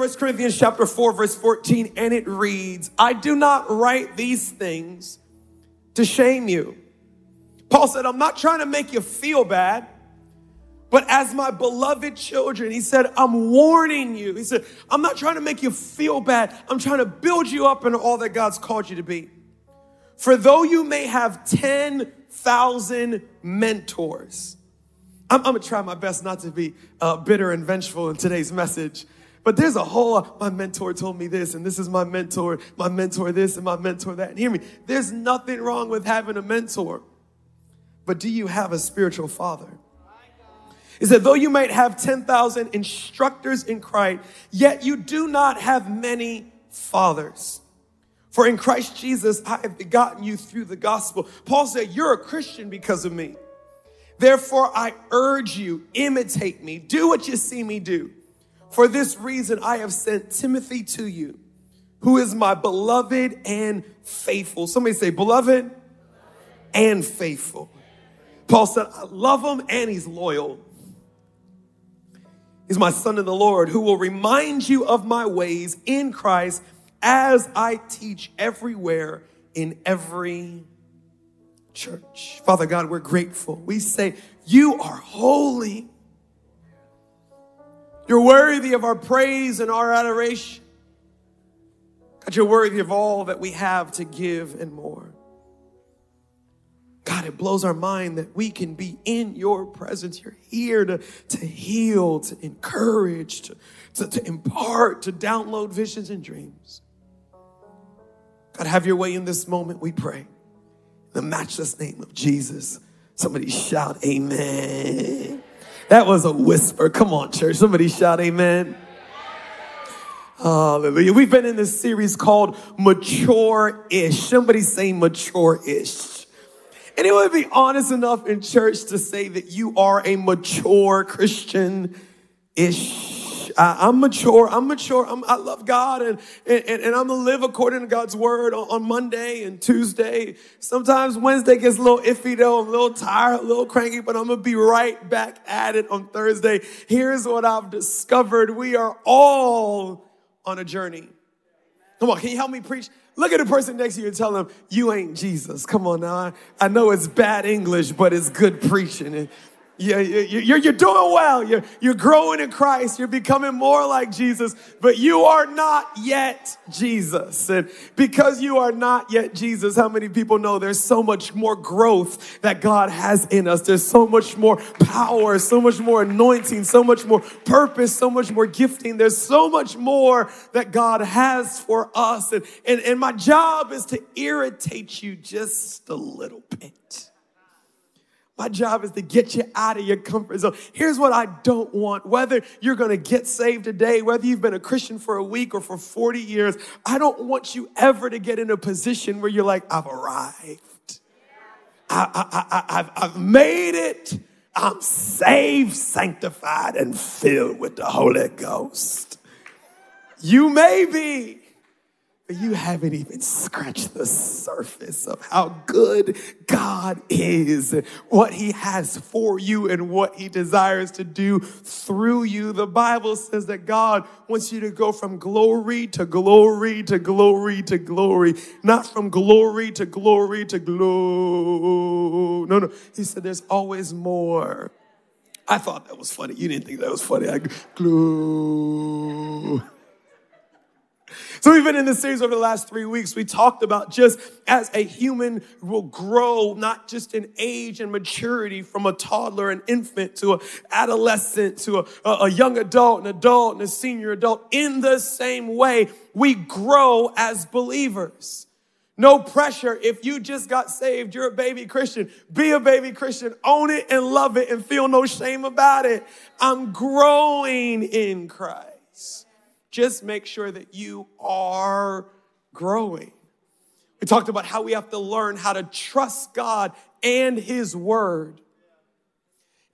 1 Corinthians chapter 4 verse 14 and it reads, I do not write these things to shame you. Paul said, I'm not trying to make you feel bad, but as my beloved children, he said, I'm warning you. He said, I'm not trying to make you feel bad. I'm trying to build you up in all that God's called you to be. For though you may have 10,000 mentors, I'm, I'm, gonna try my best not to be uh, bitter and vengeful in today's message. But there's a whole, uh, my mentor told me this, and this is my mentor, my mentor this, and my mentor that. And hear me, there's nothing wrong with having a mentor. But do you have a spiritual father? He said, though you might have 10,000 instructors in Christ, yet you do not have many fathers. For in Christ Jesus, I have begotten you through the gospel. Paul said, You're a Christian because of me. Therefore, I urge you, imitate me, do what you see me do. For this reason, I have sent Timothy to you, who is my beloved and faithful. Somebody say, beloved and faithful. Paul said, I love him and he's loyal. He's my son in the Lord who will remind you of my ways in Christ as I teach everywhere in every church. Father God, we're grateful. We say, You are holy. You're worthy of our praise and our adoration. God, you're worthy of all that we have to give and more. God, it blows our mind that we can be in your presence. You're here to, to heal, to encourage, to, to, to impart, to download visions and dreams. God, have your way in this moment, we pray. In the matchless name of Jesus. Somebody shout, Amen. That was a whisper. Come on, church. Somebody shout amen. Hallelujah. We've been in this series called Mature Ish. Somebody say mature ish. Anyone be honest enough in church to say that you are a mature Christian ish? I, am mature. I'm mature. I'm, i love God and, and, and I'm going to live according to God's word on, on, Monday and Tuesday. Sometimes Wednesday gets a little iffy though. I'm a little tired, a little cranky, but I'm going to be right back at it on Thursday. Here's what I've discovered. We are all on a journey. Come on, can you help me preach? Look at the person next to you and tell them, you ain't Jesus. Come on now. I, I know it's bad English, but it's good preaching. And you're, you're, you're doing well. You're, you're growing in Christ. You're becoming more like Jesus, but you are not yet Jesus. And because you are not yet Jesus, how many people know there's so much more growth that God has in us? There's so much more power, so much more anointing, so much more purpose, so much more gifting. There's so much more that God has for us. And, and, and my job is to irritate you just a little bit. My job is to get you out of your comfort zone. Here's what I don't want. Whether you're going to get saved today, whether you've been a Christian for a week or for 40 years, I don't want you ever to get in a position where you're like, I've arrived. I, I, I, I've made it. I'm saved, sanctified, and filled with the Holy Ghost. You may be you haven't even scratched the surface of how good God is, what He has for you, and what He desires to do through you. The Bible says that God wants you to go from glory to glory to glory to glory, not from glory to glory to glory. No, no. He said there's always more. I thought that was funny. You didn't think that was funny. I. So we've been in this series over the last three weeks. We talked about just as a human will grow, not just in age and maturity from a toddler, an infant to an adolescent to a, a young adult, an adult, and a senior adult. In the same way, we grow as believers. No pressure. If you just got saved, you're a baby Christian. Be a baby Christian. Own it and love it and feel no shame about it. I'm growing in Christ. Just make sure that you are growing. We talked about how we have to learn how to trust God and His Word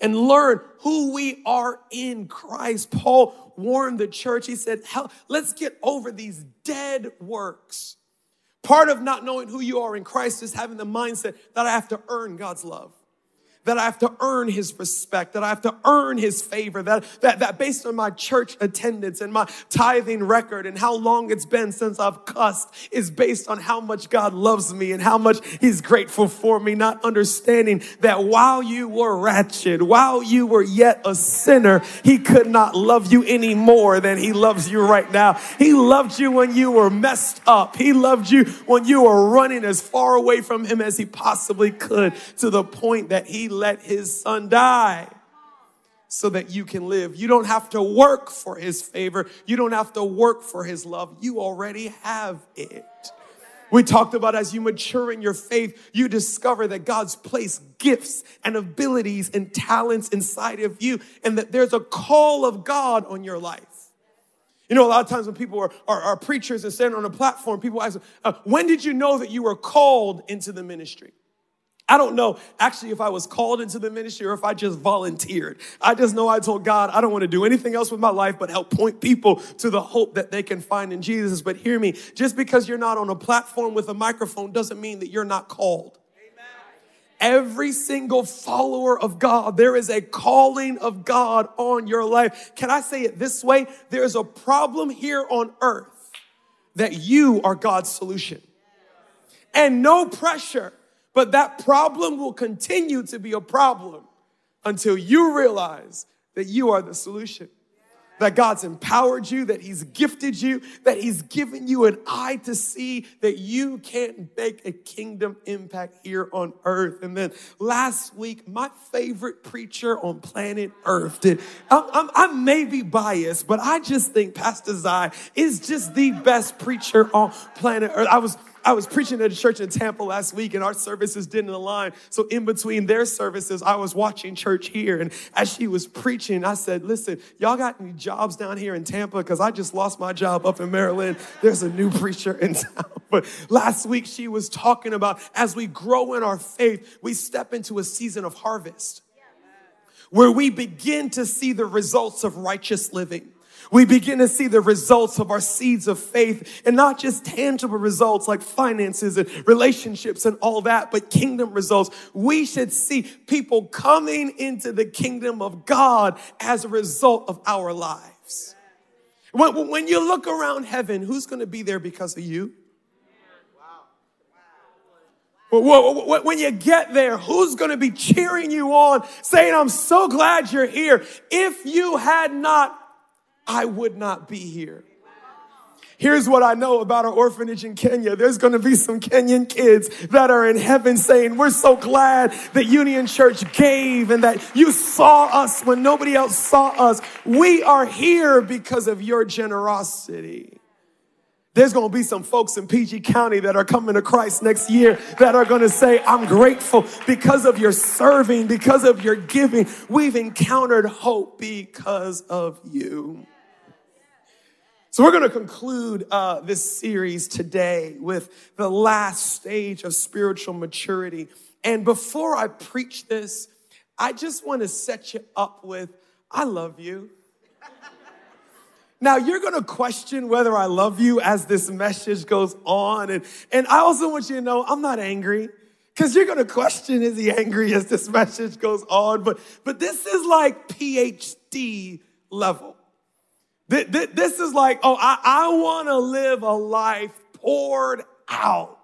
and learn who we are in Christ. Paul warned the church, he said, let's get over these dead works. Part of not knowing who you are in Christ is having the mindset that I have to earn God's love that I have to earn his respect, that I have to earn his favor, that, that, that based on my church attendance and my tithing record and how long it's been since I've cussed is based on how much God loves me and how much he's grateful for me, not understanding that while you were wretched, while you were yet a sinner, he could not love you any more than he loves you right now. He loved you when you were messed up. He loved you when you were running as far away from him as he possibly could to the point that he let his son die so that you can live. You don't have to work for his favor. You don't have to work for his love. You already have it. We talked about as you mature in your faith, you discover that God's placed gifts and abilities and talents inside of you, and that there's a call of God on your life. You know, a lot of times when people are, are, are preachers and standing on a platform, people ask, uh, When did you know that you were called into the ministry? I don't know actually if I was called into the ministry or if I just volunteered. I just know I told God I don't want to do anything else with my life but help point people to the hope that they can find in Jesus. But hear me, just because you're not on a platform with a microphone doesn't mean that you're not called. Every single follower of God, there is a calling of God on your life. Can I say it this way? There's a problem here on earth that you are God's solution. And no pressure but that problem will continue to be a problem until you realize that you are the solution. That God's empowered you, that He's gifted you, that He's given you an eye to see that you can't make a kingdom impact here on earth. And then last week, my favorite preacher on planet Earth did. I'm, I'm, I may be biased, but I just think Pastor Zai is just the best preacher on planet Earth. I was I was preaching at a church in Tampa last week and our services didn't align. So in between their services, I was watching church here. And as she was preaching, I said, listen, y'all got any jobs down here in Tampa? Because I just lost my job up in Maryland. There's a new preacher in town. But last week she was talking about as we grow in our faith, we step into a season of harvest where we begin to see the results of righteous living. We begin to see the results of our seeds of faith and not just tangible results like finances and relationships and all that, but kingdom results. We should see people coming into the kingdom of God as a result of our lives. When, when you look around heaven, who's going to be there because of you? When you get there, who's going to be cheering you on, saying, I'm so glad you're here. If you had not I would not be here. Here's what I know about our orphanage in Kenya. There's going to be some Kenyan kids that are in heaven saying, We're so glad that Union Church gave and that you saw us when nobody else saw us. We are here because of your generosity. There's going to be some folks in PG County that are coming to Christ next year that are going to say, I'm grateful because of your serving, because of your giving. We've encountered hope because of you. So, we're going to conclude uh, this series today with the last stage of spiritual maturity. And before I preach this, I just want to set you up with I love you. Now, you're going to question whether I love you as this message goes on. And, and I also want you to know I'm not angry because you're to question is he angry as this message goes on. But, but this is like PhD level. This is like, oh, I, I want to live a life poured out.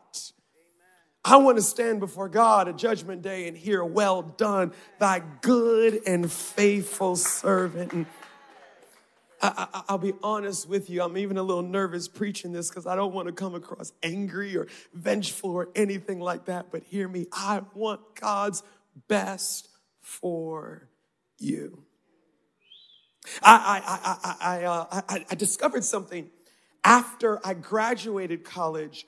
I want to stand before God at judgment day and hear, well done, thy good and faithful servant. I, will be honest with you, I'm even a little nervous preaching this because I don't want to come across angry or vengeful or anything like that. But hear me, I want God's best for you. I, I, I, I, uh, I, I discovered something after I graduated college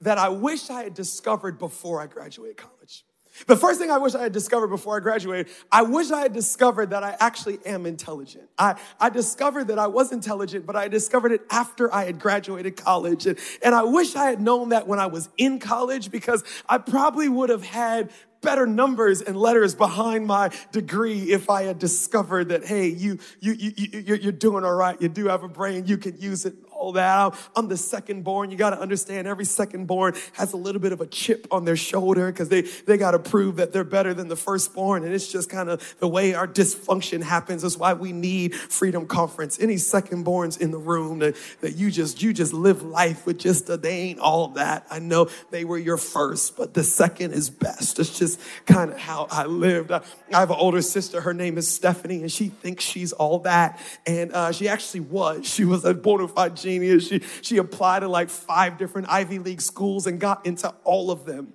that I wish I had discovered before I graduated college. The first thing I wish I had discovered before I graduated, I wish I had discovered that I actually am intelligent. I, I discovered that I was intelligent, but I discovered it after I had graduated college. And, and I wish I had known that when I was in college because I probably would have had better numbers and letters behind my degree if I had discovered that, hey, you, you, you, you, you're doing all right. You do have a brain. You can use it all that. I'm the second born. You got to understand every second born has a little bit of a chip on their shoulder because they, they got to prove that they're better than the firstborn. And it's just kind of the way our dysfunction happens. That's why we need Freedom Conference. Any second borns in the room that, that you just, you just live life with just a, they ain't all that. I know they were your first, but the second is best. It's just kind of how I lived. I, I have an older sister. Her name is Stephanie and she thinks she's all that. And uh, she actually was. She was a bona fide genius. She, she applied to like five different Ivy League schools and got into all of them.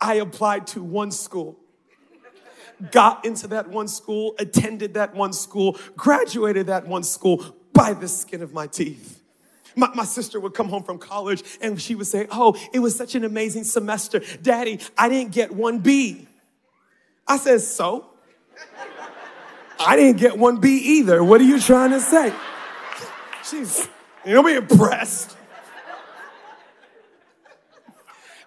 I applied to one school got into that one school, attended that one school, graduated that one school by the skin of my teeth. My, my, sister would come home from college and she would say, Oh, it was such an amazing semester. Daddy, I didn't get one B. I said, So? I didn't get one B either. What are you trying to say? She's, you know, be impressed.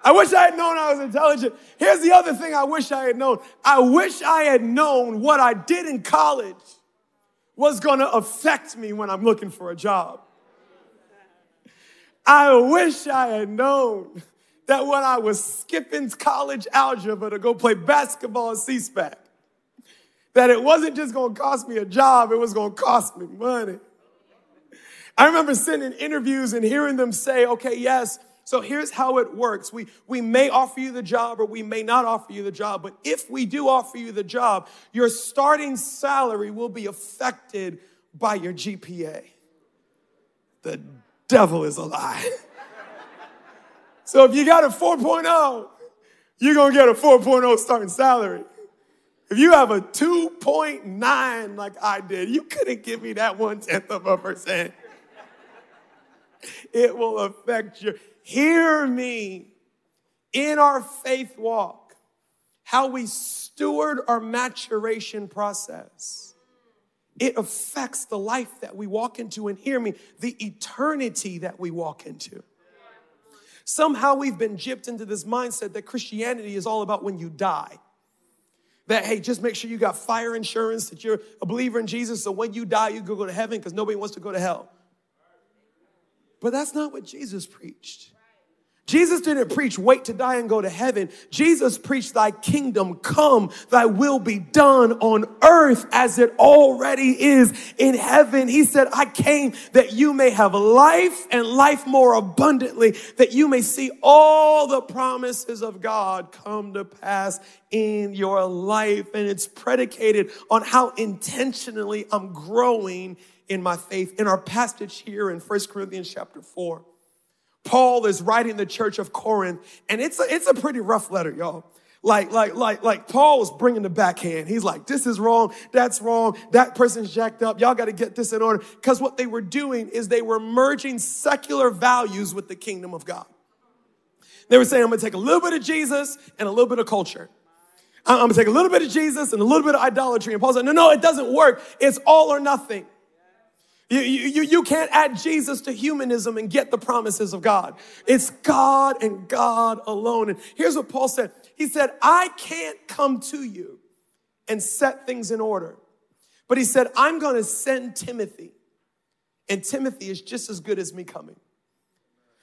I wish I had known I was intelligent. Here's the other thing I wish I had known. I wish I had known what I did in college was going to affect me when I'm looking for a job. I wish I had known that when I was skipping college algebra to go play basketball at C-SPAC, that it wasn't just going to cost me a job, it was going to cost me money. I remember sitting in interviews and hearing them say, okay, yes, so here's how it works. We, we may offer you the job or we may not offer you the job, but if we do offer you the job, your starting salary will be affected by your GPA. The devil is a lie. so if you got a 4.0, you're gonna get a 4.0 starting salary. If you have a 2.9 like I did, you couldn't give me that one tenth of a percent. It will affect you. Hear me in our faith walk, how we steward our maturation process. It affects the life that we walk into, and hear me, the eternity that we walk into. Somehow we've been gypped into this mindset that Christianity is all about when you die that hey just make sure you got fire insurance that you're a believer in jesus so when you die you go go to heaven because nobody wants to go to hell but that's not what jesus preached Jesus didn't preach, wait to die and go to heaven. Jesus preached, thy kingdom come, thy will be done on earth as it already is in heaven. He said, I came that you may have life and life more abundantly, that you may see all the promises of God come to pass in your life. And it's predicated on how intentionally I'm growing in my faith. In our passage here in First Corinthians chapter 4. Paul is writing the church of Corinth, and it's a, it's a pretty rough letter, y'all. Like, like, like, like Paul was bringing the backhand. He's like, this is wrong. That's wrong. That person's jacked up. Y'all got to get this in order. Because what they were doing is they were merging secular values with the kingdom of God. They were saying, I'm going to take a little bit of Jesus and a little bit of culture. I'm going to take a little bit of Jesus and a little bit of idolatry. And Paul said, no, no, it doesn't work. It's all or nothing. You, you, you can't add Jesus to humanism and get the promises of God. It's God and God alone. And here's what Paul said. He said, I can't come to you and set things in order. But he said, I'm going to send Timothy. And Timothy is just as good as me coming.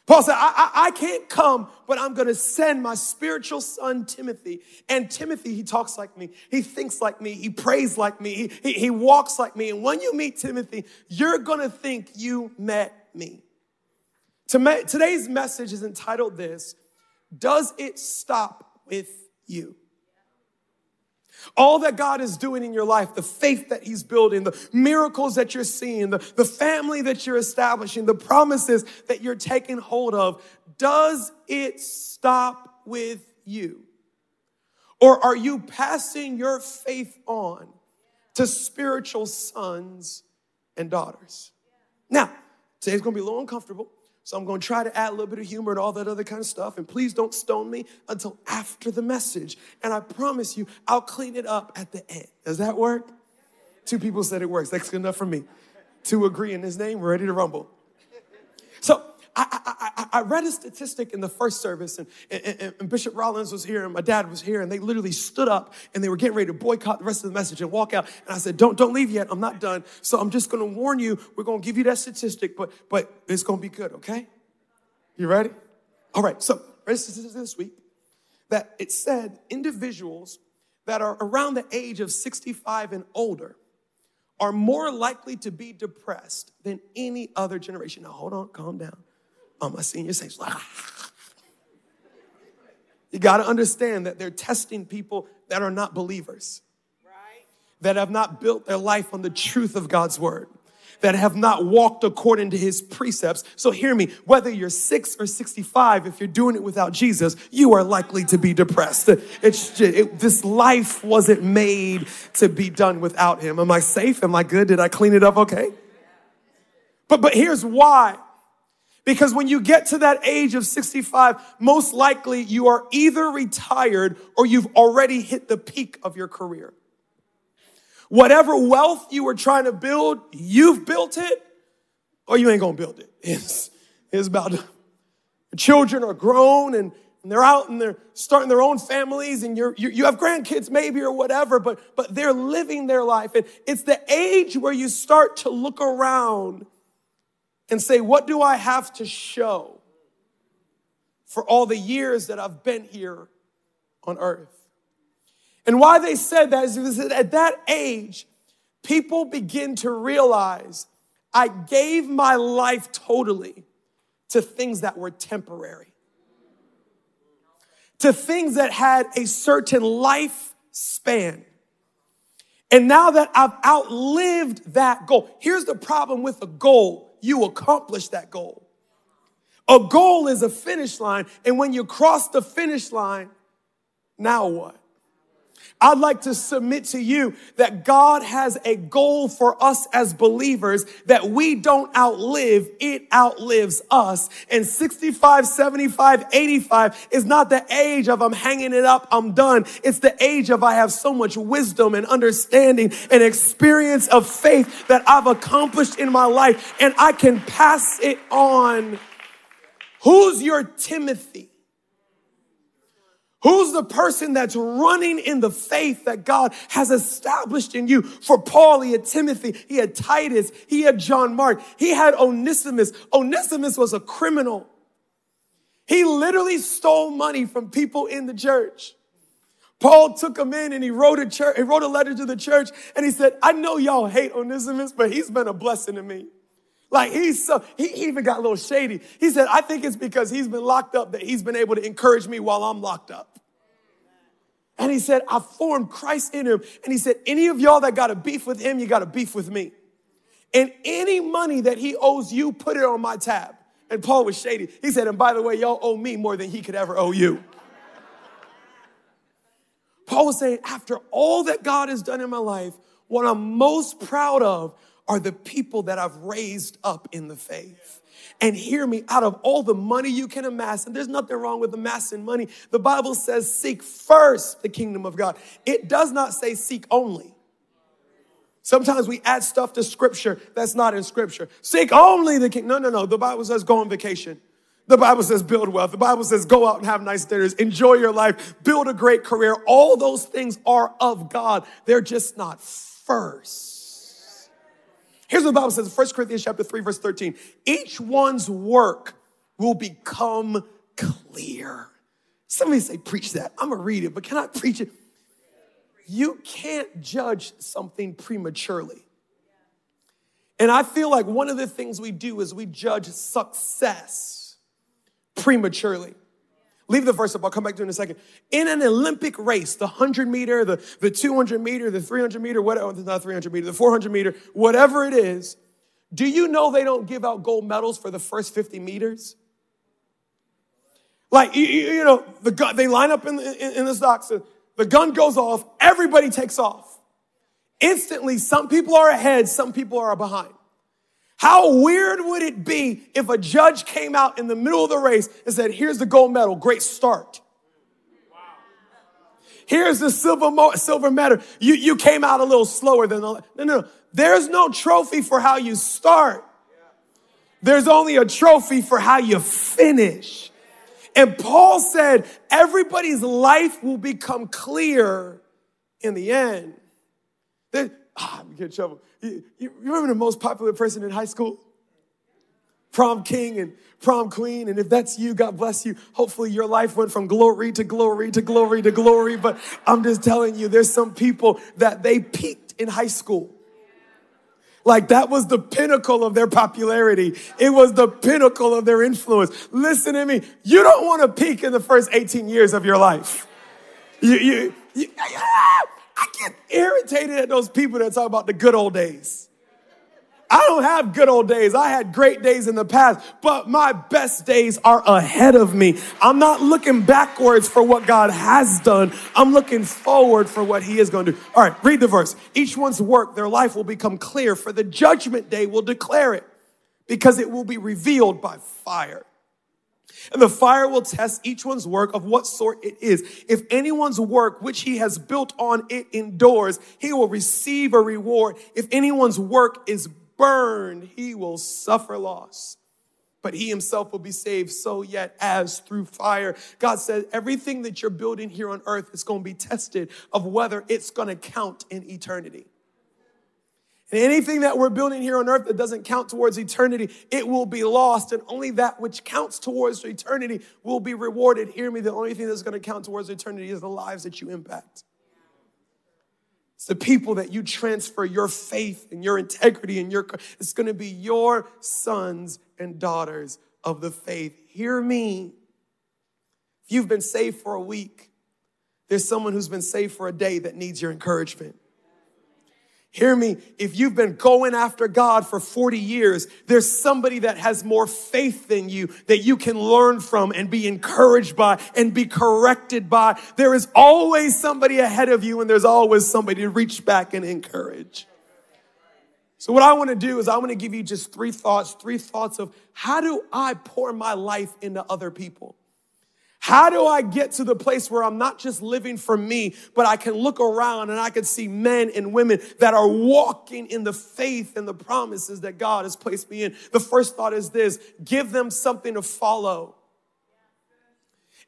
Paul said, I, I, I can't come, but I'm going to send my spiritual son, Timothy. And Timothy, he talks like me. He thinks like me. He prays like me. He, he, he walks like me. And when you meet Timothy, you're going to think you met me. Today's message is entitled this Does it stop with you? All that God is doing in your life, the faith that He's building, the miracles that you're seeing, the, the family that you're establishing, the promises that you're taking hold of, does it stop with you? Or are you passing your faith on to spiritual sons and daughters? Now, today's gonna be a little uncomfortable so I'm going to try to add a little bit of humor and all that other kind of stuff. And please don't stone me until after the message. And I promise you, I'll clean it up at the end. Does that work? Two people said it works. That's good enough for me. Two agree in his name. We're ready to rumble. So I, I, I read a statistic in the first service, and, and, and, Bishop Rollins was here, and my dad was here, and they literally stood up and they were getting ready to boycott the rest of the message and walk out. And I said, "Don't don't leave yet. I'm not done. So I'm just going to warn you. We're going to give you that statistic, but but it's going to be good. Okay? You ready? All right. So this week that it said individuals that are around the age of 65 and older are more likely to be depressed than any other generation. Now, hold on, calm down. Um, my senior saints, you got to understand that they're testing people that are not believers, right. that have not built their life on the truth of God's word that have not walked according to his precepts. So hear me, whether you're six or 65, if you're doing it without Jesus, you are likely to be depressed. It's it, this life wasn't made to be done without him. Am I safe? Am I good? Did I clean it up okay? But, but here's why. Because when you get to that age of 65, most likely you are either retired or you've already hit the peak of your career. Whatever wealth you were trying to build, you've built it, or you ain't gonna build it. It's, it's about children are grown and, and they're out and they're starting their own families and you're, you, you have grandkids maybe or whatever, but, but they're living their life. And it's the age where you start to look around and say, what do I have to show for all the years that I've been here on earth? And why they said that is because at that age, people begin to realize I gave my life totally to things that were temporary, to things that had a certain life span. And now that I've outlived that goal, here's the problem with a goal you accomplish that goal. A goal is a finish line, and when you cross the finish line, now what? I'd like to submit to you that God has a goal for us as believers that we don't outlive, it outlives us. And 65, 75, 85 is not the age of I'm hanging it up, I'm done. It's the age of I have so much wisdom and understanding and experience of faith that I've accomplished in my life and I can pass it on. Who's your Timothy? Who's the person that's running in the faith that God has established in you? For Paul, he had Timothy, he had Titus, he had John Mark, he had Onesimus. Onesimus was a criminal. He literally stole money from people in the church. Paul took him in and he wrote a church, he wrote a letter to the church and he said, I know y'all hate Onesimus, but he's been a blessing to me. Like he's so, he even got a little shady. He said, I think it's because he's been locked up that he's been able to encourage me while I'm locked up. And he said, I formed Christ in him. And he said, any of y'all that got a beef with him, you got a beef with me. And any money that he owes you, put it on my tab. And Paul was shady. He said, and by the way, y'all owe me more than he could ever owe you. Paul was saying, after all that God has done in my life, what I'm most proud of are the people that I've raised up in the faith. And hear me, out of all the money you can amass, and there's nothing wrong with amassing money, the Bible says seek first the kingdom of God. It does not say seek only. Sometimes we add stuff to scripture that's not in scripture. Seek only the king. No, no, no. The Bible says go on vacation. The Bible says build wealth. The Bible says go out and have nice dinners, enjoy your life, build a great career. All those things are of God. They're just not first. Here's what the Bible says, 1 Corinthians chapter 3, verse 13. Each one's work will become clear. Somebody say, preach that. I'm gonna read it, but can I preach it? You can't judge something prematurely. And I feel like one of the things we do is we judge success prematurely. Leave the verse up. I'll come back to it in a second. In an Olympic race, the 100 meter, the, the 200 meter, the 300 meter, whatever, oh, not 300 meter, the 400 meter, whatever it is, do you know they don't give out gold medals for the first 50 meters? Like, you, you know, the gun, they line up in in, in the stocks, the gun goes off, everybody takes off. Instantly, some people are ahead, some people are behind. How weird would it be if a judge came out in the middle of the race and said, here's the gold medal, great start. Here's the silver, mo- silver medal. You, you came out a little slower than the, no, no. There's no trophy for how you start. There's only a trophy for how you finish. And Paul said, everybody's life will become clear in the end. That, ah, I'm getting trouble. You, you remember the most popular person in high school? Prom king and prom queen. And if that's you, God bless you. Hopefully your life went from glory to glory to glory to glory. But I'm just telling you, there's some people that they peaked in high school. Like that was the pinnacle of their popularity. It was the pinnacle of their influence. Listen to me. You don't want to peak in the first 18 years of your life. You, you, you, I get irritated at those people that talk about the good old days. I don't have good old days. I had great days in the past, but my best days are ahead of me. I'm not looking backwards for what God has done. I'm looking forward for what he is going to do. All right, read the verse. Each one's work, their life will become clear, for the judgment day will declare it because it will be revealed by fire. And the fire will test each one's work of what sort it is. If anyone's work which he has built on it endures, he will receive a reward. If anyone's work is burned, he will suffer loss. But he himself will be saved, so yet as through fire. God said, everything that you're building here on earth is going to be tested of whether it's going to count in eternity. And anything that we're building here on earth that doesn't count towards eternity, it will be lost. And only that which counts towards eternity will be rewarded. Hear me, the only thing that's going to count towards eternity is the lives that you impact. It's the people that you transfer your faith and your integrity and your, it's going to be your sons and daughters of the faith. Hear me. If you've been saved for a week, there's someone who's been saved for a day that needs your encouragement. Hear me. If you've been going after God for 40 years, there's somebody that has more faith than you that you can learn from and be encouraged by and be corrected by. There is always somebody ahead of you and there's always somebody to reach back and encourage. So what I want to do is I want to give you just three thoughts, three thoughts of how do I pour my life into other people? How do I get to the place where I'm not just living for me, but I can look around and I can see men and women that are walking in the faith and the promises that God has placed me in? The first thought is this give them something to follow.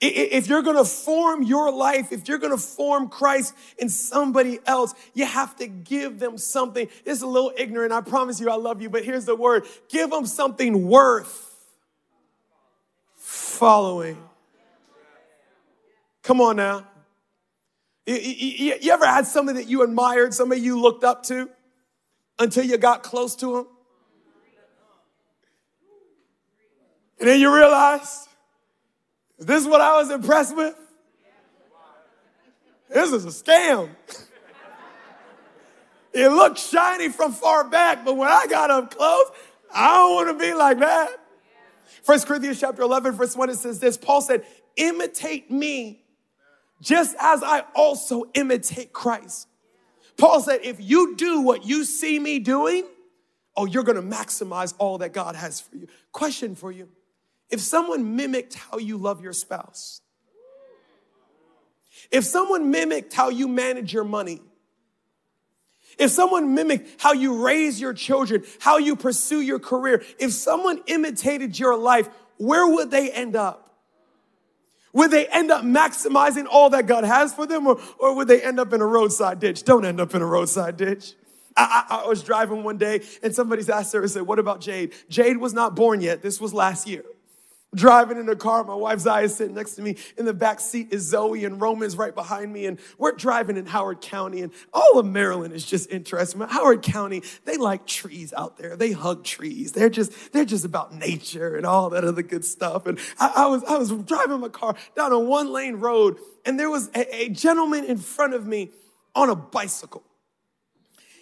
If you're gonna form your life, if you're gonna form Christ in somebody else, you have to give them something. It's a little ignorant. I promise you I love you, but here's the word give them something worth following. Come on now. You, you, you, ever had somebody that you admired, somebody you looked up to until you got close to them? And then you realize, this is this what I was impressed with? This is a scam. it looked shiny from far back, but when I got up close, I don't want to be like that. First Corinthians chapter 11, verse 1, it says this Paul said, Imitate me just as I also imitate Christ. Paul said, if you do what you see me doing, oh, you're gonna maximize all that God has for you. Question for you if someone mimicked how you love your spouse, if someone mimicked how you manage your money, if someone mimicked how you raise your children, how you pursue your career, if someone imitated your life, where would they end up? Would they end up maximizing all that God has for them or, or would they end up in a roadside ditch? Don't end up in a roadside ditch. I, I, I was driving one day and somebody's asked her said, What about Jade? Jade was not born yet. This was last year driving in the car. My wife is sitting next to me. In the back seat is Zoe and Roman's right behind me. And we're driving in Howard County and all of Maryland is just interesting. Howard County, they like trees out there. They hug trees. They're just, they're just about nature and all that other good stuff. And I, I was, I was driving my car down a one lane road and there was a, a gentleman in front of me on a bicycle.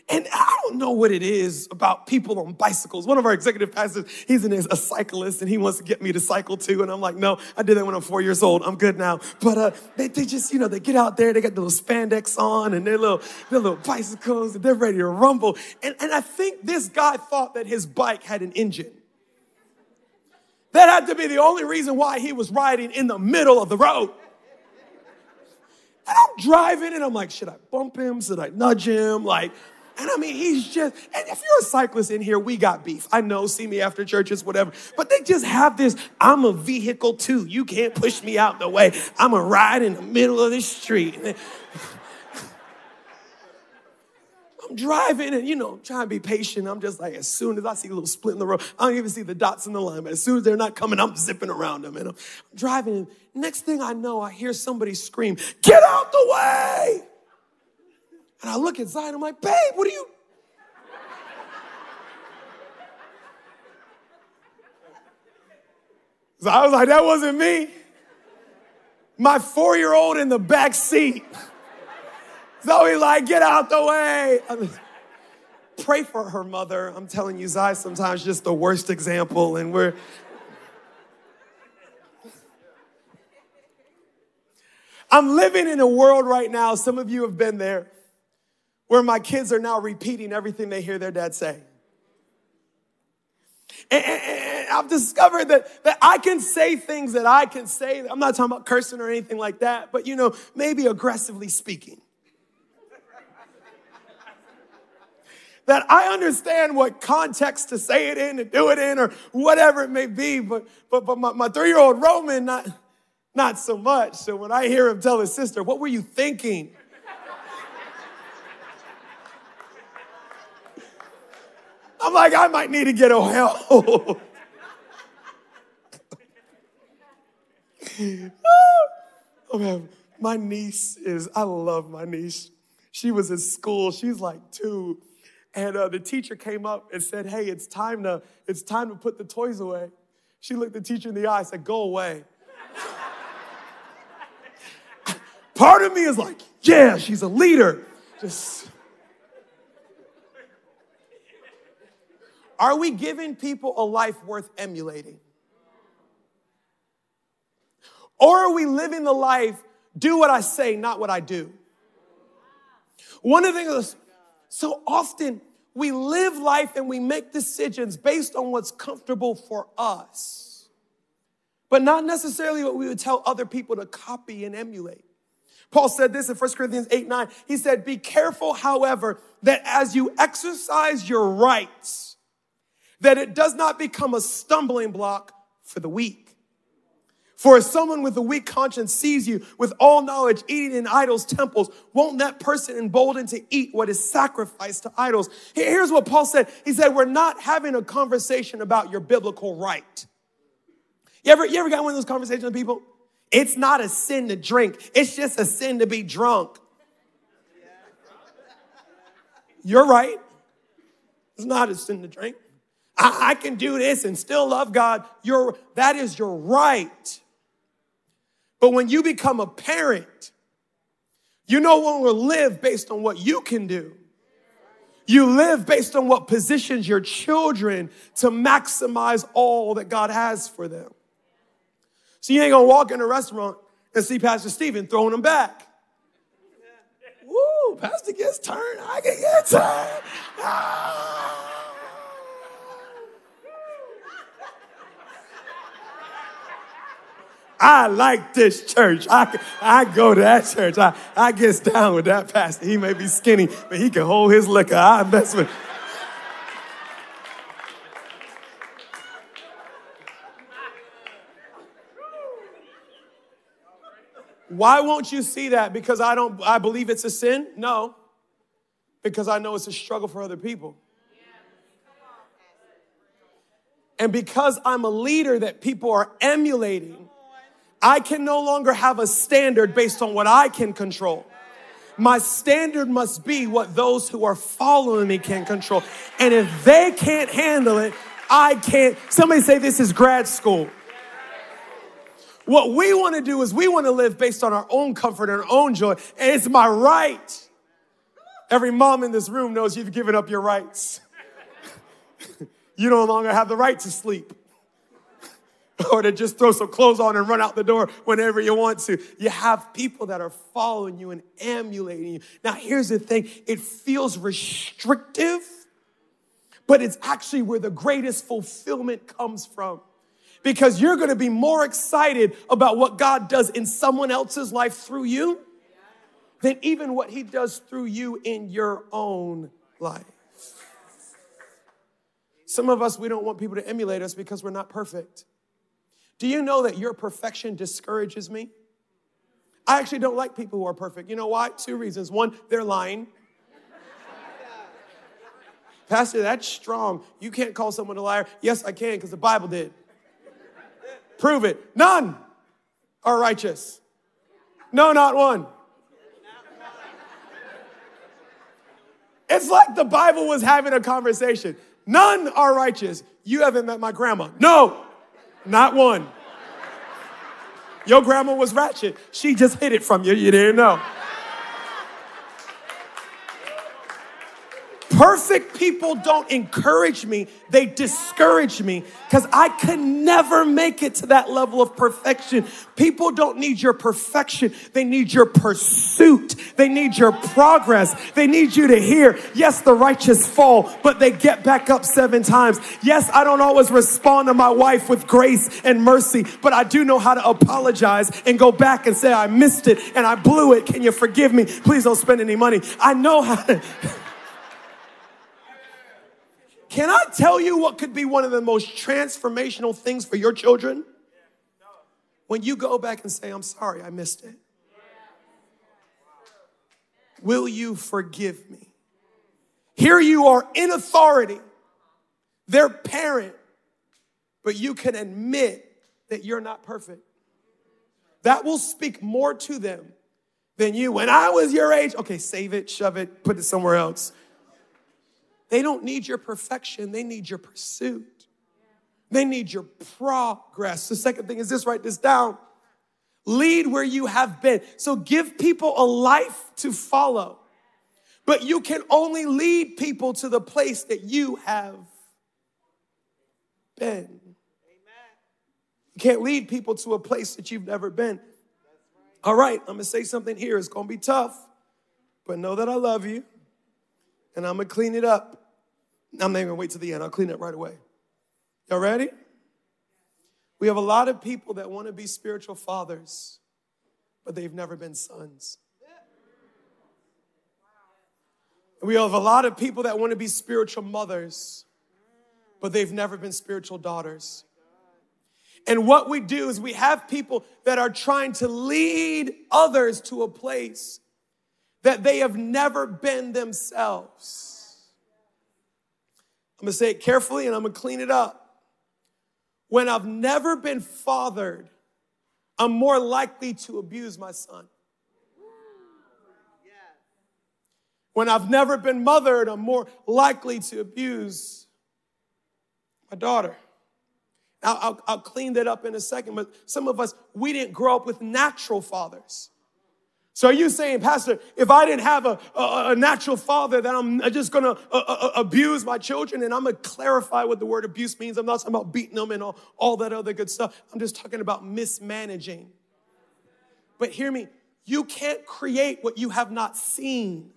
And I don't know what it is about people on bicycles. One of our executive pastors, he's a cyclist and he wants to get me to cycle too. And I'm like, no, I did that when I'm four years old. I'm good now. But uh, they, they just, you know, they get out there, they got the little spandex on and their little, their little bicycles and they're ready to rumble. And, and I think this guy thought that his bike had an engine. That had to be the only reason why he was riding in the middle of the road. And I'm driving and I'm like, should I bump him? Should I nudge him? Like, And I mean, he's just, and if you're a cyclist in here, we got beef. I know, see me after churches, whatever. But they just have this I'm a vehicle too. You can't push me out the way. I'm a ride in the middle of the street. I'm driving and, you know, trying to be patient. I'm just like, as soon as I see a little split in the road, I don't even see the dots in the line, but as soon as they're not coming, I'm zipping around them. And I'm driving. And next thing I know, I hear somebody scream, Get out the way! And I look at inside, I'm like, Babe, what are you? So I was like, That wasn't me. My four year old in the back seat. Zoe, like, get out the way. Pray for her mother. I'm telling you, Zai sometimes just the worst example, and we're. I'm living in a world right now, some of you have been there, where my kids are now repeating everything they hear their dad say. And, I've discovered that, that I can say things that I can say. I'm not talking about cursing or anything like that, but you know, maybe aggressively speaking. that I understand what context to say it in and do it in or whatever it may be. But, but, but my, my three year old Roman, not, not so much. So when I hear him tell his sister, What were you thinking? I'm like, I might need to get a help. oh, man. My niece is, I love my niece. She was in school. She's like two. And uh, the teacher came up and said, Hey, it's time to, it's time to put the toys away. She looked the teacher in the eye and said, Go away. Part of me is like, Yeah, she's a leader. Just. Are we giving people a life worth emulating? Or are we living the life, do what I say, not what I do? One of the things is, so often we live life and we make decisions based on what's comfortable for us, but not necessarily what we would tell other people to copy and emulate. Paul said this in 1 Corinthians 8 9. He said, Be careful, however, that as you exercise your rights, that it does not become a stumbling block for the weak. For if someone with a weak conscience sees you with all knowledge eating in idols' temples, won't that person embolden to eat what is sacrificed to idols? Here's what Paul said. He said, We're not having a conversation about your biblical right. You ever, you ever got one of those conversations with people? It's not a sin to drink, it's just a sin to be drunk. You're right. It's not a sin to drink. I, I can do this and still love God. You're, that is your right. But when you become a parent, you no longer live based on what you can do. You live based on what positions your children to maximize all that God has for them. So you ain't gonna walk in a restaurant and see Pastor Stephen throwing them back. Woo, Pastor gets turned, I can get turned. Ah. I like this church. I, I go to that church. I, I gets down with that pastor. He may be skinny, but he can hold his liquor. I mess with. Why won't you see that? Because I don't I believe it's a sin? No. Because I know it's a struggle for other people. And because I'm a leader that people are emulating, I can no longer have a standard based on what I can control. My standard must be what those who are following me can control. And if they can't handle it, I can't. Somebody say this is grad school. What we want to do is we want to live based on our own comfort and our own joy. And it's my right. Every mom in this room knows you've given up your rights. you no longer have the right to sleep. Or to just throw some clothes on and run out the door whenever you want to. You have people that are following you and emulating you. Now, here's the thing it feels restrictive, but it's actually where the greatest fulfillment comes from. Because you're gonna be more excited about what God does in someone else's life through you than even what He does through you in your own life. Some of us, we don't want people to emulate us because we're not perfect. Do you know that your perfection discourages me? I actually don't like people who are perfect. You know why? Two reasons. One, they're lying. Pastor, that's strong. You can't call someone a liar. Yes, I can because the Bible did. Prove it. None are righteous. No, not one. It's like the Bible was having a conversation. None are righteous. You haven't met my grandma. No, not one. Your grandma was ratchet. She just hid it from you. You didn't know. Perfect people don't encourage me, they discourage me because I can never make it to that level of perfection. People don't need your perfection, they need your pursuit, they need your progress, they need you to hear, yes, the righteous fall, but they get back up seven times. Yes, I don't always respond to my wife with grace and mercy, but I do know how to apologize and go back and say, I missed it and I blew it. Can you forgive me? Please don't spend any money. I know how to. Can I tell you what could be one of the most transformational things for your children? When you go back and say, I'm sorry, I missed it. Will you forgive me? Here you are in authority, their parent, but you can admit that you're not perfect. That will speak more to them than you. When I was your age, okay, save it, shove it, put it somewhere else. They don't need your perfection, they need your pursuit. They need your progress. The second thing is this write this down. Lead where you have been. So give people a life to follow. But you can only lead people to the place that you have been. You can't lead people to a place that you've never been. All right, I'm gonna say something here. It's gonna be tough, but know that I love you and I'm gonna clean it up. I'm not even gonna wait to the end. I'll clean it right away. Y'all ready? We have a lot of people that want to be spiritual fathers, but they've never been sons. We have a lot of people that want to be spiritual mothers, but they've never been spiritual daughters. And what we do is we have people that are trying to lead others to a place that they have never been themselves. I'm gonna say it carefully and I'm gonna clean it up. When I've never been fathered, I'm more likely to abuse my son. When I've never been mothered, I'm more likely to abuse my daughter. Now, I'll, I'll, clean that up in a second, but some of us, we didn't grow up with natural fathers. So are you saying, Pastor, if I didn't have a, a, a natural father, that I'm just going to abuse my children? And I'm going to clarify what the word abuse means. I'm not talking about beating them and all, all that other good stuff. I'm just talking about mismanaging. But hear me, you can't create what you have not seen.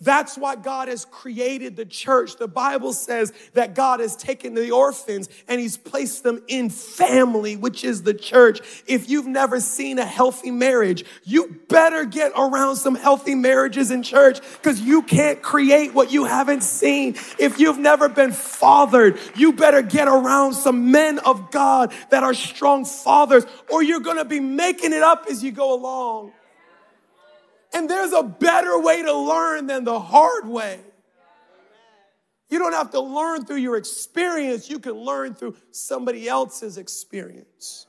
That's why God has created the church. The Bible says that God has taken the orphans and he's placed them in family, which is the church. If you've never seen a healthy marriage, you better get around some healthy marriages in church because you can't create what you haven't seen. If you've never been fathered, you better get around some men of God that are strong fathers or you're going to be making it up as you go along. And there's a better way to learn than the hard way. You don't have to learn through your experience, you can learn through somebody else's experience.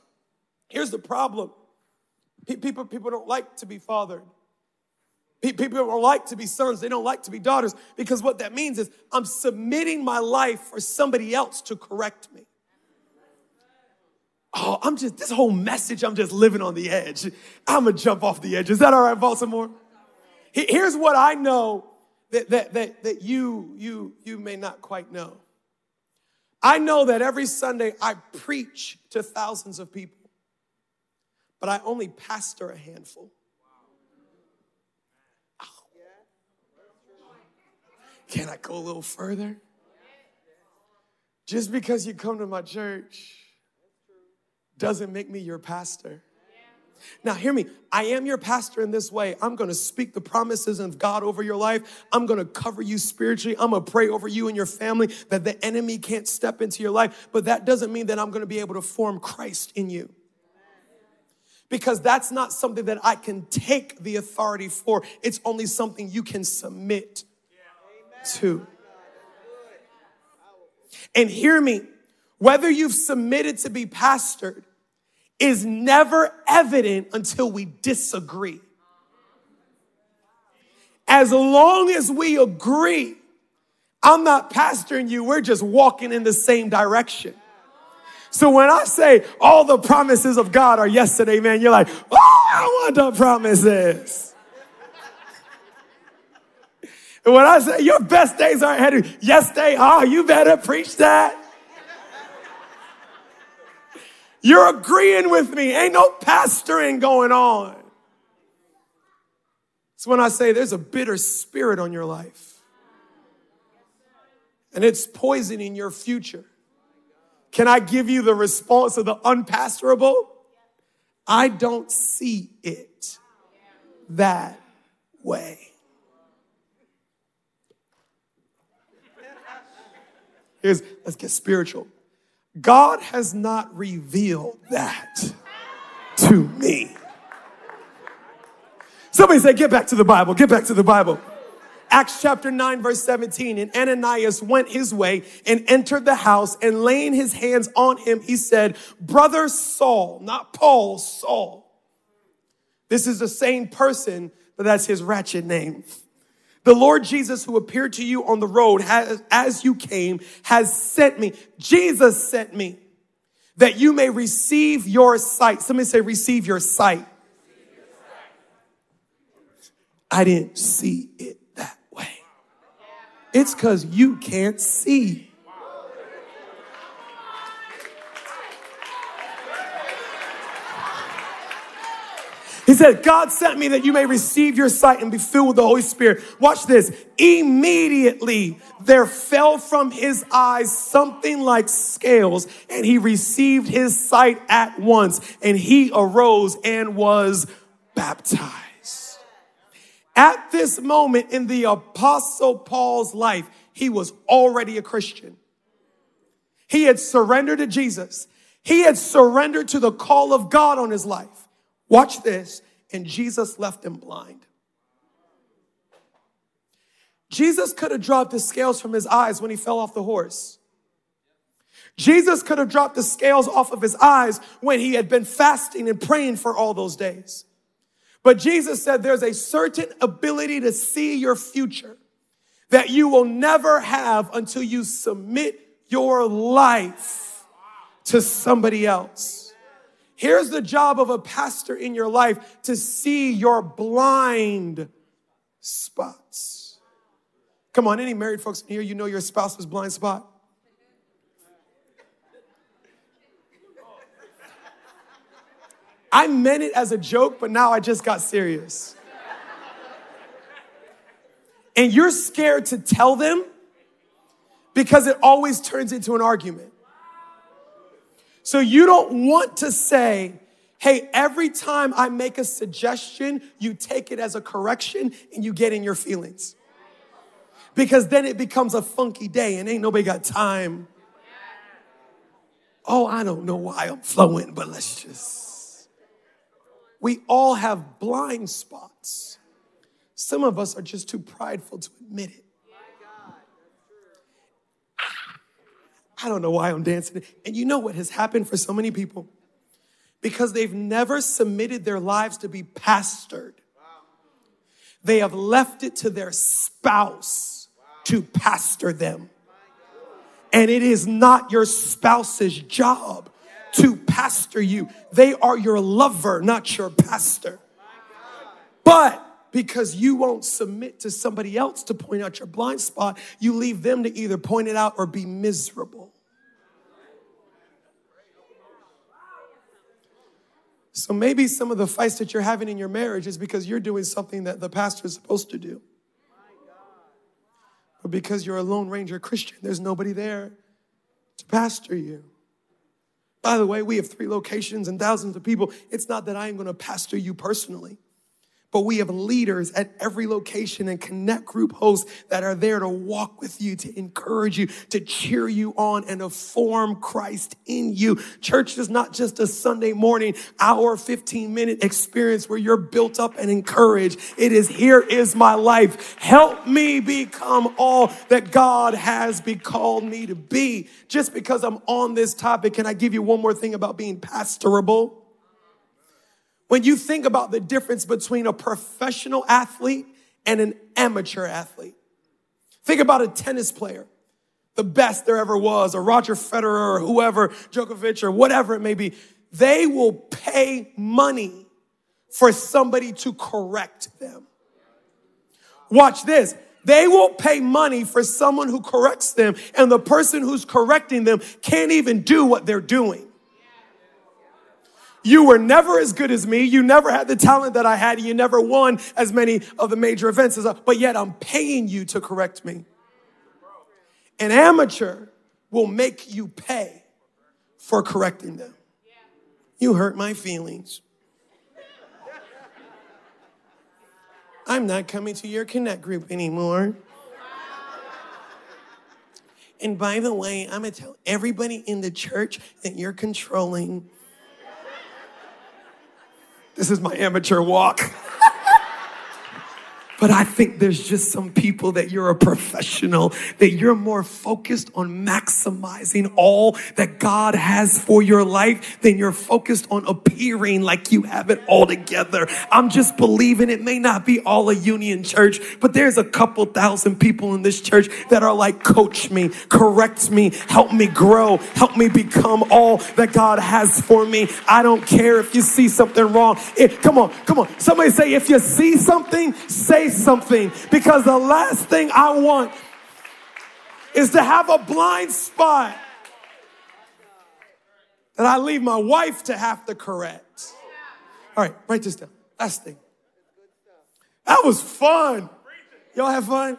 Here's the problem people, people don't like to be fathered. People don't like to be sons, they don't like to be daughters because what that means is I'm submitting my life for somebody else to correct me. Oh, I'm just, this whole message, I'm just living on the edge. I'm gonna jump off the edge. Is that all right, Baltimore? Here's what I know that, that, that, that you, you, you may not quite know. I know that every Sunday I preach to thousands of people, but I only pastor a handful. Can I go a little further? Just because you come to my church doesn't make me your pastor. Now, hear me. I am your pastor in this way. I'm going to speak the promises of God over your life. I'm going to cover you spiritually. I'm going to pray over you and your family that the enemy can't step into your life. But that doesn't mean that I'm going to be able to form Christ in you. Because that's not something that I can take the authority for. It's only something you can submit to. And hear me, whether you've submitted to be pastored is never evident until we disagree. As long as we agree, I'm not pastoring you, we're just walking in the same direction. So when I say all the promises of God are yesterday, man, you're like, oh, I want the promises. and when I say your best days are ahead of you, yesterday, oh, you better preach that. You're agreeing with me. Ain't no pastoring going on. It's when I say there's a bitter spirit on your life and it's poisoning your future. Can I give you the response of the unpastorable? I don't see it that way. Here's, let's get spiritual. God has not revealed that to me. Somebody say, get back to the Bible, get back to the Bible. Acts chapter 9, verse 17. And Ananias went his way and entered the house, and laying his hands on him, he said, Brother Saul, not Paul, Saul. This is the same person, but that's his ratchet name. The Lord Jesus, who appeared to you on the road has, as you came, has sent me. Jesus sent me that you may receive your sight. Somebody say, receive your sight. I didn't see it that way. It's because you can't see. He said, God sent me that you may receive your sight and be filled with the Holy Spirit. Watch this. Immediately there fell from his eyes something like scales, and he received his sight at once, and he arose and was baptized. At this moment in the Apostle Paul's life, he was already a Christian. He had surrendered to Jesus. He had surrendered to the call of God on his life. Watch this. And Jesus left him blind. Jesus could have dropped the scales from his eyes when he fell off the horse. Jesus could have dropped the scales off of his eyes when he had been fasting and praying for all those days. But Jesus said there's a certain ability to see your future that you will never have until you submit your life to somebody else. Here's the job of a pastor in your life to see your blind spots. Come on, any married folks in here, you know your spouse's blind spot? I meant it as a joke, but now I just got serious. And you're scared to tell them because it always turns into an argument. So you don't want to say, hey, every time I make a suggestion, you take it as a correction and you get in your feelings. Because then it becomes a funky day and ain't nobody got time. Oh, I don't know why I'm flowing, but let's just. We all have blind spots. Some of us are just too prideful to admit it. I don't know why I'm dancing. And you know what has happened for so many people? Because they've never submitted their lives to be pastored. They have left it to their spouse to pastor them. And it is not your spouse's job to pastor you. They are your lover, not your pastor. But because you won't submit to somebody else to point out your blind spot, you leave them to either point it out or be miserable. So maybe some of the fights that you're having in your marriage is because you're doing something that the pastor is supposed to do. But because you're a Lone Ranger Christian, there's nobody there to pastor you. By the way, we have three locations and thousands of people. It's not that I am going to pastor you personally. But we have leaders at every location and connect group hosts that are there to walk with you, to encourage you, to cheer you on and to form Christ in you. Church is not just a Sunday morning hour, 15 minute experience where you're built up and encouraged. It is here is my life. Help me become all that God has be called me to be. Just because I'm on this topic, can I give you one more thing about being pastorable? When you think about the difference between a professional athlete and an amateur athlete, think about a tennis player, the best there ever was, or Roger Federer or whoever, Djokovic or whatever it may be. They will pay money for somebody to correct them. Watch this. They will pay money for someone who corrects them, and the person who's correcting them can't even do what they're doing. You were never as good as me. You never had the talent that I had. You never won as many of the major events as I, but yet I'm paying you to correct me. An amateur will make you pay for correcting them. You hurt my feelings. I'm not coming to your connect group anymore. And by the way, I'm gonna tell everybody in the church that you're controlling. This is my amateur walk. But I think there's just some people that you're a professional, that you're more focused on maximizing all that God has for your life than you're focused on appearing like you have it all together. I'm just believing it may not be all a union church, but there's a couple thousand people in this church that are like, coach me, correct me, help me grow, help me become all that God has for me. I don't care if you see something wrong. Come on, come on. Somebody say, if you see something, say something because the last thing I want is to have a blind spot that I leave my wife to have to correct. All right, write this down. Last thing. That was fun. Y'all have fun?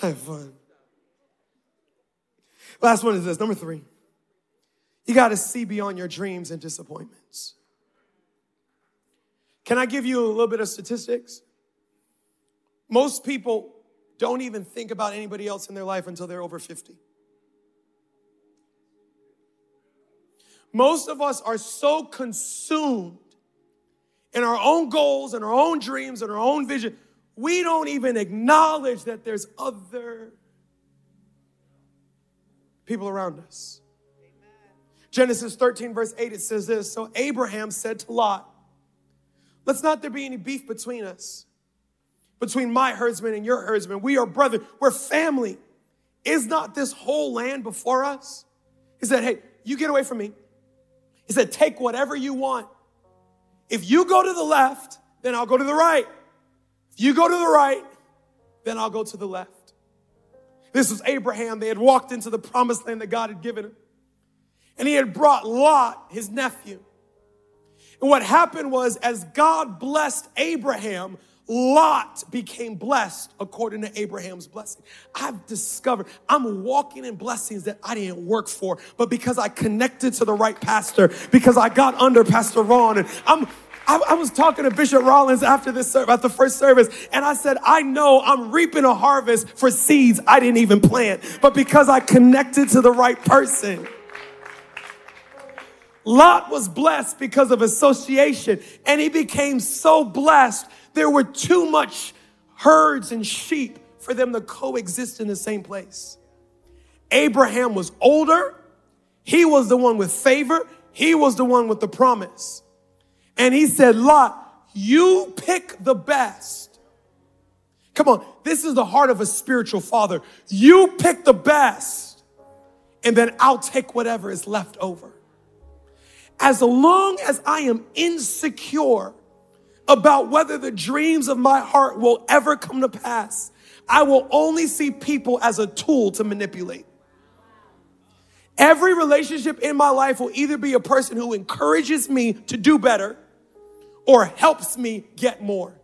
Have fun. Last one is this number three. You got to see beyond your dreams and disappointments. Can I give you a little bit of statistics? Most people don't even think about anybody else in their life until they're over 50. Most of us are so consumed in our own goals and our own dreams and our own vision, we don't even acknowledge that there's other people around us. Genesis 13, verse 8, it says this So Abraham said to Lot, Let's not there be any beef between us between my herdsman and your herdsman. We are brothers. We're family. Is not this whole land before us? He said, Hey, you get away from me. He said, Take whatever you want. If you go to the left, then I'll go to the right. If you go to the right, then I'll go to the left. This was Abraham. They had walked into the promised land that God had given him. And he had brought Lot, his nephew. And what happened was, as God blessed Abraham, Lot became blessed according to Abraham's blessing. I've discovered I'm walking in blessings that I didn't work for, but because I connected to the right pastor, because I got under Pastor Ron, and I'm I, I was talking to Bishop Rollins after this at the first service, and I said, I know I'm reaping a harvest for seeds I didn't even plant, but because I connected to the right person. Lot was blessed because of association, and he became so blessed there were too much herds and sheep for them to coexist in the same place. Abraham was older. He was the one with favor. He was the one with the promise. And he said, Lot, you pick the best. Come on, this is the heart of a spiritual father. You pick the best, and then I'll take whatever is left over. As long as I am insecure about whether the dreams of my heart will ever come to pass. I will only see people as a tool to manipulate. Every relationship in my life will either be a person who encourages me to do better or helps me get more.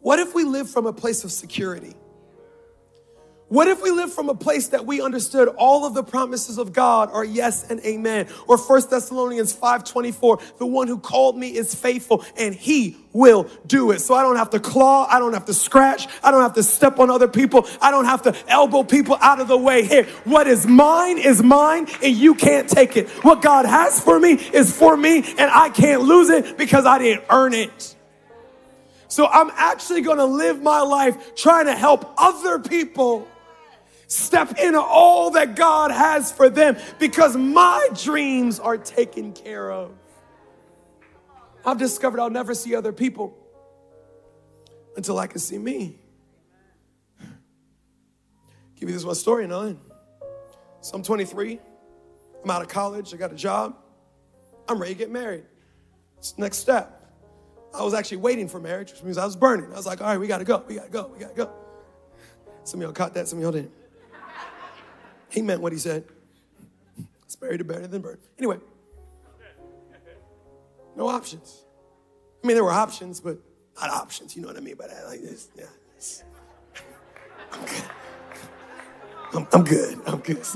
What if we live from a place of security? What if we live from a place that we understood all of the promises of God are yes and amen? Or 1 Thessalonians 5:24, the one who called me is faithful and he will do it. So I don't have to claw, I don't have to scratch, I don't have to step on other people, I don't have to elbow people out of the way. Here, what is mine is mine and you can't take it. What God has for me is for me and I can't lose it because I didn't earn it. So I'm actually going to live my life trying to help other people step into all that God has for them because my dreams are taken care of. I've discovered I'll never see other people until I can see me. Give you this one story, and So I'm 23. I'm out of college. I got a job. I'm ready to get married. It's next step. I was actually waiting for marriage, which means I was burning. I was like, all right, we gotta go. We gotta go. We gotta go. Some of y'all caught that. Some of y'all didn't. He meant what he said. It's married to better than burn. Anyway, no options. I mean, there were options, but not options. You know what I mean by that? Like this. Yeah. I'm good. I'm, I'm good. I'm good.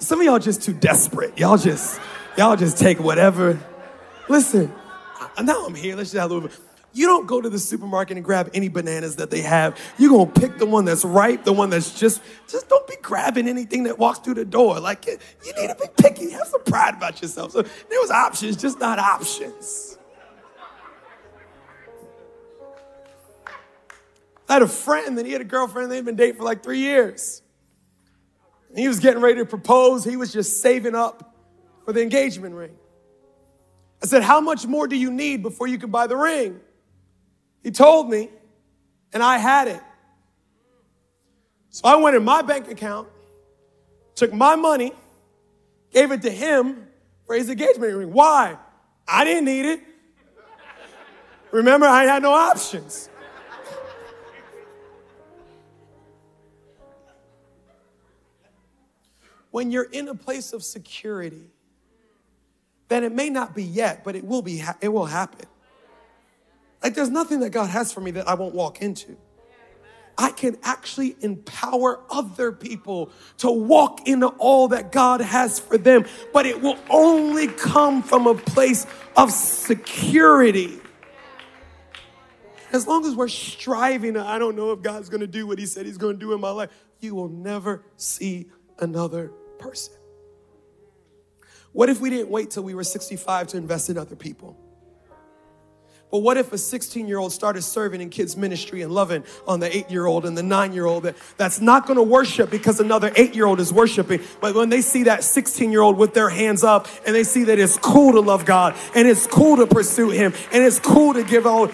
Some of y'all just too desperate. Y'all just, y'all just take whatever. Listen, now I'm here. Let's just have a little bit. You don't go to the supermarket and grab any bananas that they have. You're gonna pick the one that's ripe, the one that's just, just don't be grabbing anything that walks through the door. Like you need to be picky. Have some pride about yourself. So there was options, just not options. I had a friend and he had a girlfriend, they'd been dating for like three years. He was getting ready to propose. He was just saving up for the engagement ring. I said, How much more do you need before you can buy the ring? He told me, and I had it. So I went in my bank account, took my money, gave it to him for his engagement ring. Why? I didn't need it. Remember, I had no options. When you're in a place of security, then it may not be yet, but it will be, it will happen. Like there's nothing that God has for me that I won't walk into. I can actually empower other people to walk into all that God has for them, but it will only come from a place of security. As long as we're striving, I don't know if God's gonna do what He said He's gonna do in my life, you will never see another person. What if we didn't wait till we were 65 to invest in other people? But what if a 16 year old started serving in kids' ministry and loving on the eight year old and the nine year old that's not going to worship because another eight year old is worshiping? But when they see that 16 year old with their hands up and they see that it's cool to love God and it's cool to pursue Him and it's cool to give all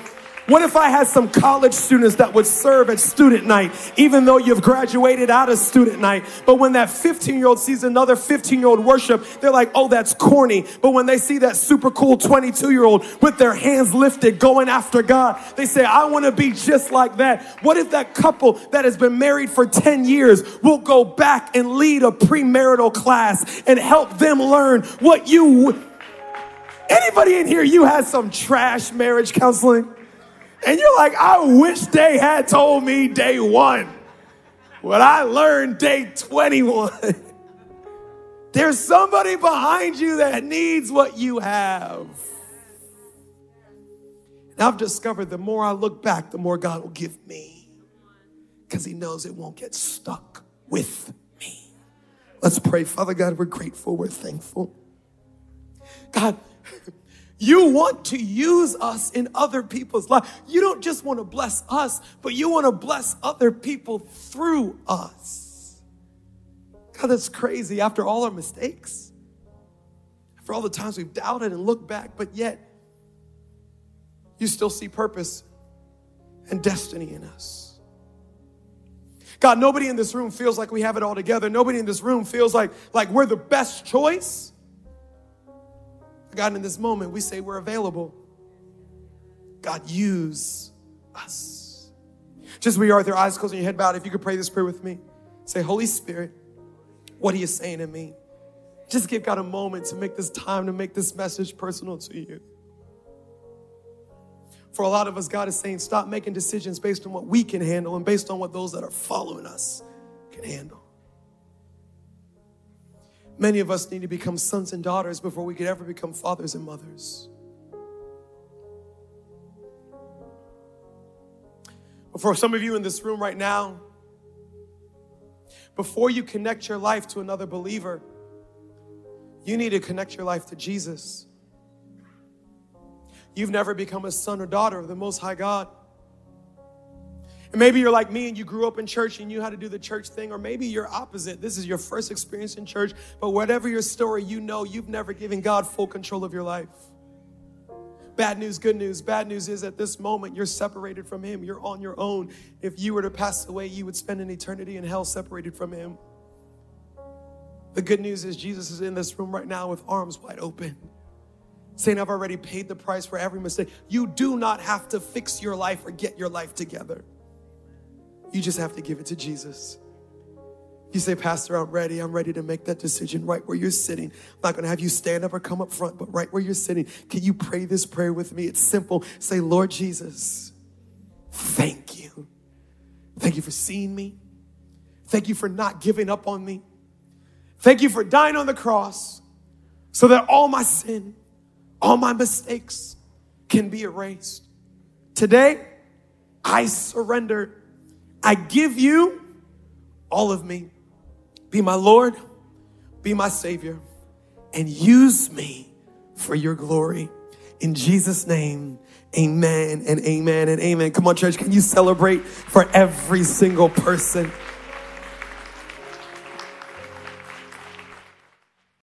what if I had some college students that would serve at student night, even though you've graduated out of student night? But when that 15 year old sees another 15 year old worship, they're like, oh, that's corny. But when they see that super cool 22 year old with their hands lifted going after God, they say, I want to be just like that. What if that couple that has been married for 10 years will go back and lead a premarital class and help them learn what you. Anybody in here, you had some trash marriage counseling? And you're like, I wish they had told me day one what I learned day 21. There's somebody behind you that needs what you have. And I've discovered the more I look back, the more God will give me because He knows it won't get stuck with me. Let's pray. Father God, we're grateful, we're thankful. God, you want to use us in other people's lives. You don't just want to bless us, but you want to bless other people through us. God, that's crazy after all our mistakes, after all the times we've doubted and looked back, but yet you still see purpose and destiny in us. God, nobody in this room feels like we have it all together. Nobody in this room feels like, like we're the best choice. God, in this moment, we say we're available. God, use us. Just where you are with your eyes closed and your head bowed, if you could pray this prayer with me. Say, Holy Spirit, what are you saying to me? Just give God a moment to make this time, to make this message personal to you. For a lot of us, God is saying, stop making decisions based on what we can handle and based on what those that are following us can handle. Many of us need to become sons and daughters before we could ever become fathers and mothers. But for some of you in this room right now, before you connect your life to another believer, you need to connect your life to Jesus. You've never become a son or daughter of the Most High God. Maybe you're like me and you grew up in church and you had to do the church thing, or maybe you're opposite. This is your first experience in church, but whatever your story, you know you've never given God full control of your life. Bad news, good news. Bad news is at this moment, you're separated from Him. You're on your own. If you were to pass away, you would spend an eternity in hell separated from Him. The good news is Jesus is in this room right now with arms wide open, saying, I've already paid the price for every mistake. You do not have to fix your life or get your life together. You just have to give it to Jesus. You say, Pastor, I'm ready. I'm ready to make that decision right where you're sitting. I'm not going to have you stand up or come up front, but right where you're sitting, can you pray this prayer with me? It's simple. Say, Lord Jesus, thank you. Thank you for seeing me. Thank you for not giving up on me. Thank you for dying on the cross so that all my sin, all my mistakes can be erased. Today, I surrender I give you all of me. Be my Lord, be my Savior, and use me for your glory. In Jesus' name, amen and amen and amen. Come on, church, can you celebrate for every single person?